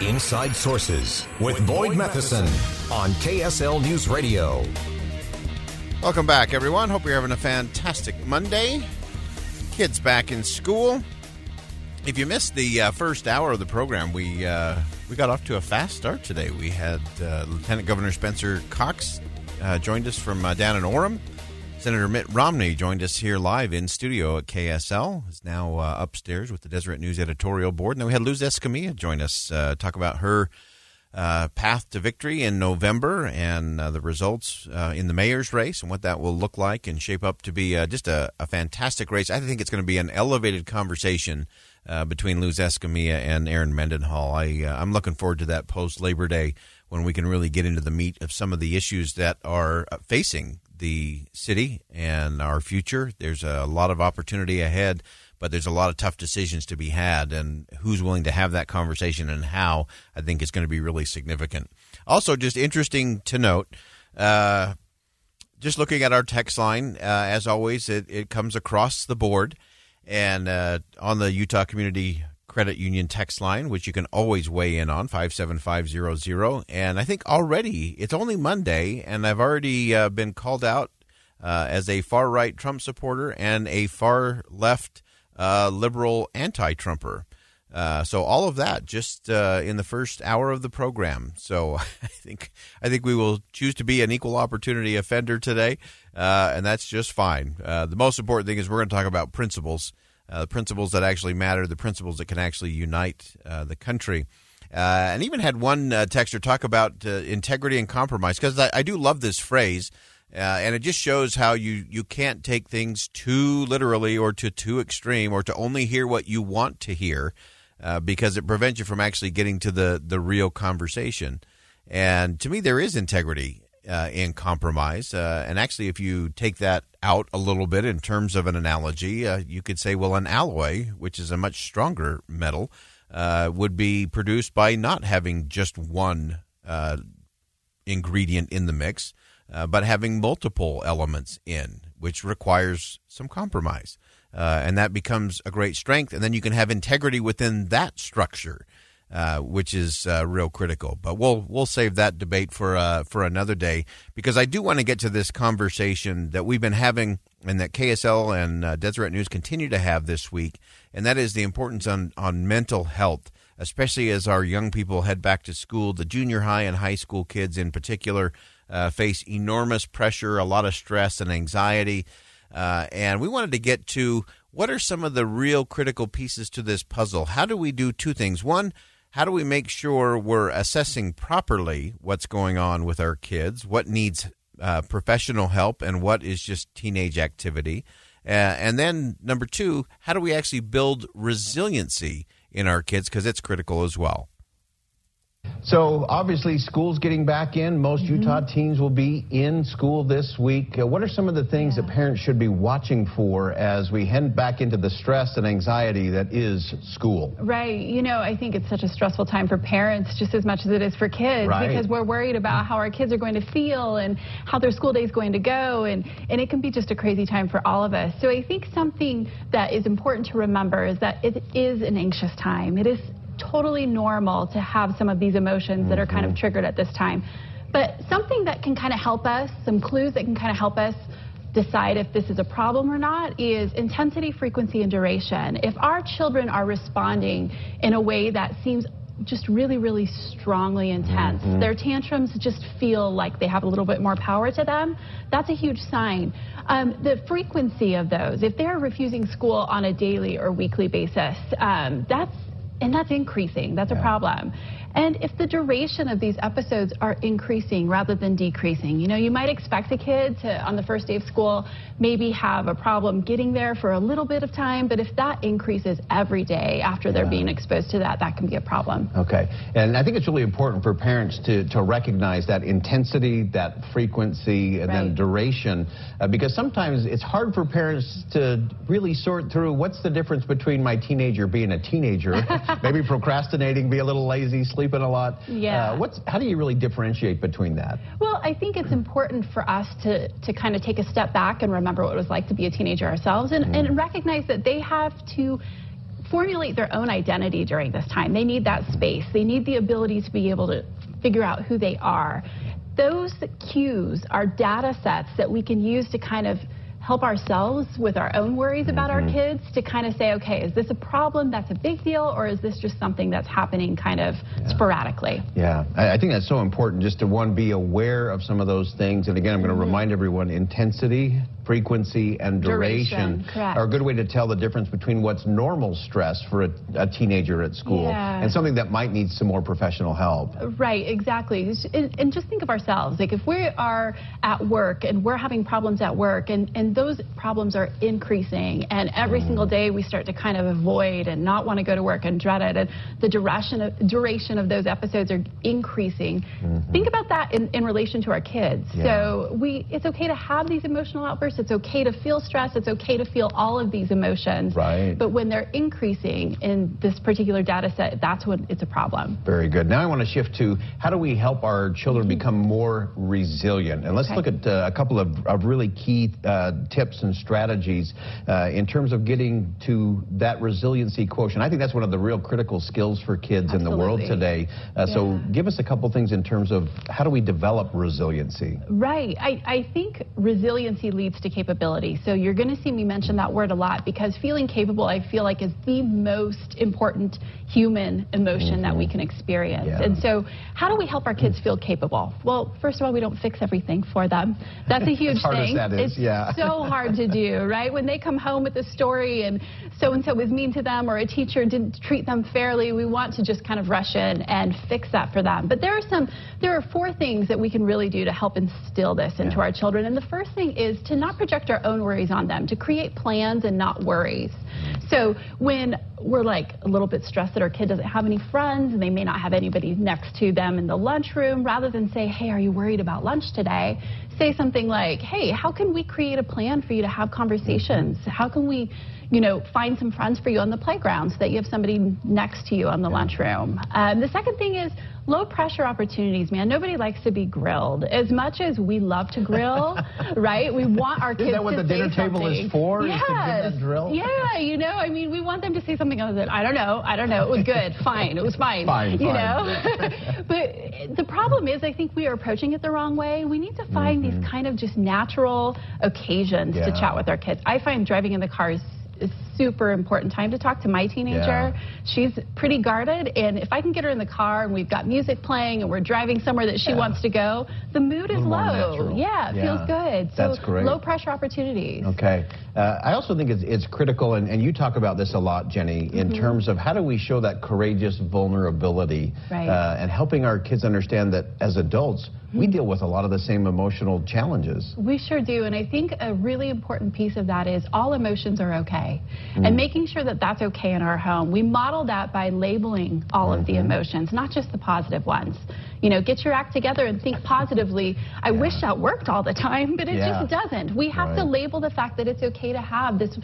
Inside Sources with Boyd Matheson on KSL News Radio. Welcome back, everyone. Hope you're having a fantastic Monday. Kids back in school. If you missed the uh, first hour of the program, we uh, we got off to a fast start today. We had uh, Lieutenant Governor Spencer Cox uh, joined us from uh, down in Orem. Senator Mitt Romney joined us here live in studio at KSL. Is now uh, upstairs with the Deseret News editorial board. And then we had Luz Escamilla join us uh, talk about her uh, path to victory in November and uh, the results uh, in the mayor's race and what that will look like and shape up to be uh, just a, a, fantastic race. I think it's going to be an elevated conversation between Luz Escamilla and Erin Mendenhall. I, I'm looking forward to that post Labor Day when we can really get into the meat of some of the issues that are facing the city and our future. There's a lot of opportunity ahead, but there's a lot of tough decisions to be had, and who's willing to have that conversation and how, I think, is going to be really significant. Also, just interesting to note. Uh, just looking at our text line, uh, as always, it, it comes across the board. And uh, on the Utah Community Credit Union text line, which you can always weigh in on, 57500. And I think already, it's only Monday, and I've already uh, been called out uh, as a far right Trump supporter and a far left uh, liberal anti Trumper. Uh, so all of that just uh, in the first hour of the program. So I think I think we will choose to be an equal opportunity offender today, uh, and that's just fine. the most important thing is we're going to talk about principles uh, the principles that actually matter, the principles that can actually unite uh, the country. Uh, and even had one uh, texter talk about uh, integrity and compromise because I, I, do love this phrase, uh, and it just shows how you you can't take things too literally or to too extreme or to only hear what you want to hear because it prevents you from actually getting to the the real conversation. And to me, there is integrity uh, in compromise. Uh, and actually, if you take that out a little bit in terms of an analogy, uh, you could say, well, an alloy, which is a much stronger metal, uh, would be produced by not having just one uh, ingredient in the mix, uh, but having multiple elements in, which requires some compromise. and that becomes a great strength. And then you can have integrity within that structure. Uh, which is uh, real critical. But we'll we'll save that debate for uh, for another day because I do want to get to this conversation that we've been having and that KSL and uh, Deseret News continue to have this week, and that is the importance on on mental health, especially as our young people head back to school. The junior high and high school kids, in particular, uh, face enormous pressure, a lot of stress and anxiety. and we wanted to get to what are some of the real critical pieces to this puzzle? How do we do two things? One, how do we make sure we're assessing properly what's going on with our kids, what needs uh, professional help, and what is just teenage activity? Uh, and then, number two, how do we actually build resiliency in our kids? Because it's critical as well. So obviously, school's getting back in. Most mm-hmm. Utah teens will be in school this week. Uh, what are some of the things yeah. that parents should be watching for as we head back into the stress and anxiety that is school? Right. You know, I think it's such a stressful time for parents just as much as it is for kids right. because we're worried about how our kids are going to feel and how their school day is going to go, and and it can be just a crazy time for all of us. So I think something that is important to remember is that it is an anxious time. It is totally normal to have some of these emotions that are kind of mm-hmm. triggered at this time. But something that can kind of help us, some clues that can kind of help us decide if this is a problem or not is intensity, frequency, and duration. If our children are responding in a way that seems just really, really strongly intense. Mhm. Their tantrums just feel like they have a little bit more power to them. That's a huge sign. Um, the frequency of those, if they're refusing school on a daily or weekly basis, um, that's and that's increasing. That's a problem. And if the duration of these episodes are increasing rather than decreasing, you know, you might expect a kid to, on the first day of school, maybe have a problem getting there for a little bit of time, but if that increases every day after they're Yeah. being exposed to that, that can be a problem. Okay. And I think it's really important for parents to, to recognize that intensity, that frequency, and then duration, uh, because sometimes it's hard for parents to really sort through what's the difference between my teenager being a teenager, maybe procrastinating, be a little lazy, sleeping a lot. Yeah. Uh, what's, how do you really differentiate between that? Well, I think it's important for us to, to kind of take a step back and remember what it was like to be a teenager ourselves and, and recognize that they have to formulate their own identity during this time. They need that space. They need the ability to be able to figure out who they are. Those cues are data sets that we can use to kind of help ourselves with our own worries about our mm-hmm. kids to kind of say, okay, is this a problem that's a big deal or is this just something that's happening kind of sporadically? Yeah, I, I think that's so important just to one be aware of some of those things. And again, I'm going to mm-hmm. remind everyone intensity, frequency, and duration, Duration, are a good way to tell the difference between what's normal stress for a, a teenager at school Yeah. and something that might need some more professional help. Right, exactly. And, and just think of ourselves. Like if we are at work and we're having problems at work and, and those problems are increasing and every mm. single day we start to kind of avoid and not want to go to work and dread it and the duration of, duration of those episodes are increasing. Mm-hmm. Think about that in, in relation to our kids. Yeah. So we it's okay to have these emotional outbursts. It's okay to feel stress. It's okay to feel all of these emotions. Right. But when they're increasing in this particular data set, that's when it's a problem. Very good. Now I want to shift to how do we help our children become more resilient? And let's Okay. look at uh, a couple of, of really key uh, tips and strategies uh, in terms of getting to that resiliency quotient. I think that's one of the real critical skills for kids in the world today. Uh, So give us a couple things in terms of how do we develop resiliency? Right. I, I think resiliency leads to capability. So you're going to see me mention that word a lot because feeling capable, I feel like, is the most important human emotion that we mm-hmm. can experience. Yeah. And so, how do we help our kids feel capable? Well, first of all, we don't fix everything for them. That's a huge As hard as thing. that is, it's yeah. so hard to do, right? When they come home with a story and so and so was mean to them or a teacher didn't treat them fairly, we want to just kind of rush in and fix that for them. But there are some, there are four things that we can really do to help instill this into our children. And the first thing is to not project our own worries on them, to create plans and not worries. So when we're like a little bit stressed that our kid doesn't have any friends and they may not have anybody next to them in the lunchroom, rather than say, hey, are you worried about lunch today? Say something like, hey, how can we create a plan for you to have conversations? How can we, you know, find some friends for you on the playground so that you have somebody next to you on the lunchroom? Um, the second thing is low pressure opportunities, man. Nobody likes to be grilled. As much as we love to grill, right? We want our kids Isn't that what the say dinner table is something. for, is to give that drill? Yeah, you know, I mean, we want them to say something other than, I don't know, I don't know, it was good, fine, it was fine. Fine, you fine. know? but the problem is, I think we are approaching it the wrong way. We need to find these kind of just natural occasions to Mm-hmm. Chat with our kids. I find driving in the car is super important time to talk to my teenager. Yeah. She's pretty guarded, and if I can get her in the car and we've got music playing and we're driving somewhere that she Yeah. wants to go, the mood is low. Yeah, it Yeah. feels good. So That's great. low pressure opportunities. Okay. Uh, I also think it's, it's critical, and, and you talk about this a lot, Jenny, in Mhm. terms of how do we show that courageous vulnerability Right. uh, and helping our kids understand that as adults, Hmm. We deal with a lot of the same emotional challenges. We sure do. And I think a really important piece of that is all emotions are okay. Mm. And making sure that that's okay in our home. We model that by labeling all of the Mm-hmm. emotions, not just the positive ones. You know, get your act together and think positively. I wish that worked all the time, but it Yeah. just doesn't. We have to label the fact that it's okay to have this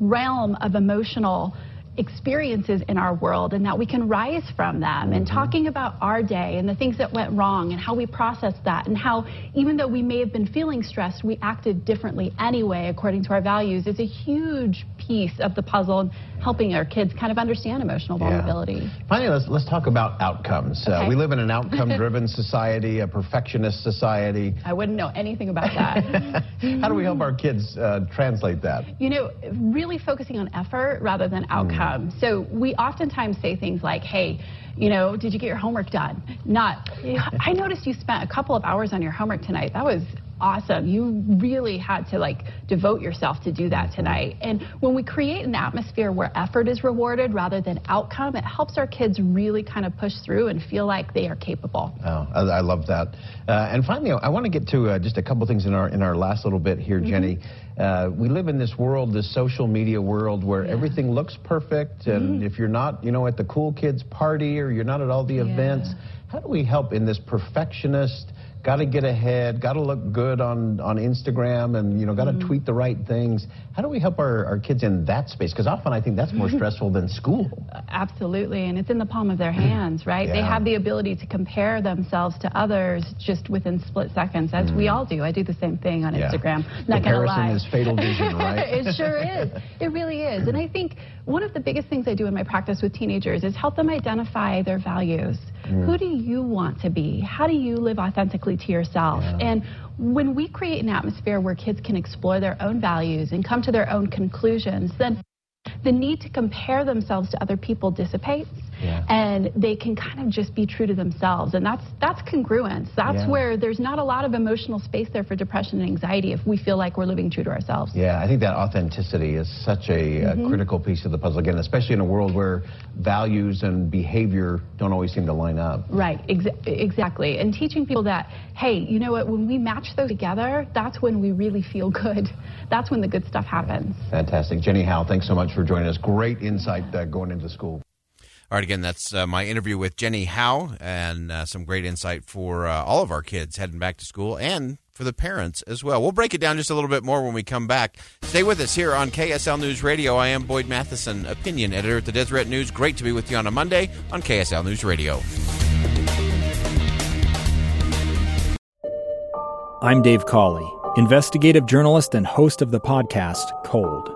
realm of emotional experiences in our world and that we can rise from them and mm-hmm. talking about our day and the things that went wrong and how we processed that and how even though we may have been feeling stressed we acted differently anyway according to our values is a huge piece of the puzzle in helping our kids kind of understand emotional Yeah. vulnerability Finally, let's, let's talk about outcomes. Uh, we live in an outcome-driven society, a perfectionist society. I wouldn't know anything about that How do we help our kids uh, translate that? you know really focusing on effort rather than outcome outcome. So we oftentimes say things like, hey, you know, did you get your homework done? Not, I noticed you spent a couple of hours on your homework tonight. That was awesome. You really had to like devote yourself to do that tonight. And when we create an atmosphere where effort is rewarded rather than outcome, it helps our kids really kind of push through and feel like they are capable. Oh, I, I love that. Uh, and finally, I want to get to uh, just a couple things in our in our last little bit here, mm-hmm. Jenny. Uh, we live in this world, this social media world, where yeah. everything looks perfect, and mm-hmm. if you're not, you know, at the cool kids party or you're not at all the yeah. events, how do we help in this perfectionist? Got to get ahead, got to look good on, on Instagram, and you know, got to mm-hmm. tweet the right things. How do we help our, our kids in that space? Because often I think that's more stressful than school. Absolutely, and it's in the palm of their hands, right? Yeah. They have the ability to compare themselves to others just within split seconds, as mm. we all do. I do the same thing on yeah. Instagram. Not gonna lie. is fatal vision, right? it sure is. It really is. And I think one of the biggest things I do in my practice with teenagers is help them identify their values. Mm. Who do you want to be? How do you live authentically to yourself? Yeah. And when we create an atmosphere where kids can explore their own values and come to their own conclusions, then the need to compare themselves to other people dissipates yeah. and they can kind of just be true to themselves. And that's that's congruence. That's yeah. where there's not a lot of emotional space there for depression and anxiety if we feel like we're living true to ourselves. Yeah i think that authenticity is such a, mm-hmm. a critical piece of the puzzle. Again especially in a world where values and behavior don't always seem to line up. Right ex- exactly. And teaching people that hey you know what when we match those together that's when we really feel good. That's when the good stuff happens. Fantastic. Jenny howe thanks so much for joining us. Great insight uh, going into school all right, again, that's uh, my interview with Jenny Howe and uh, some great insight for uh, all of our kids heading back to school and for the parents as well. We'll break it down just a little bit more when we come back. Stay with us here on KSL News Radio. I am Boyd Matheson, opinion editor at the Deseret News. Great to be with you on a Monday on KSL News Radio. I'm Dave Cawley, investigative journalist and host of the podcast Cold.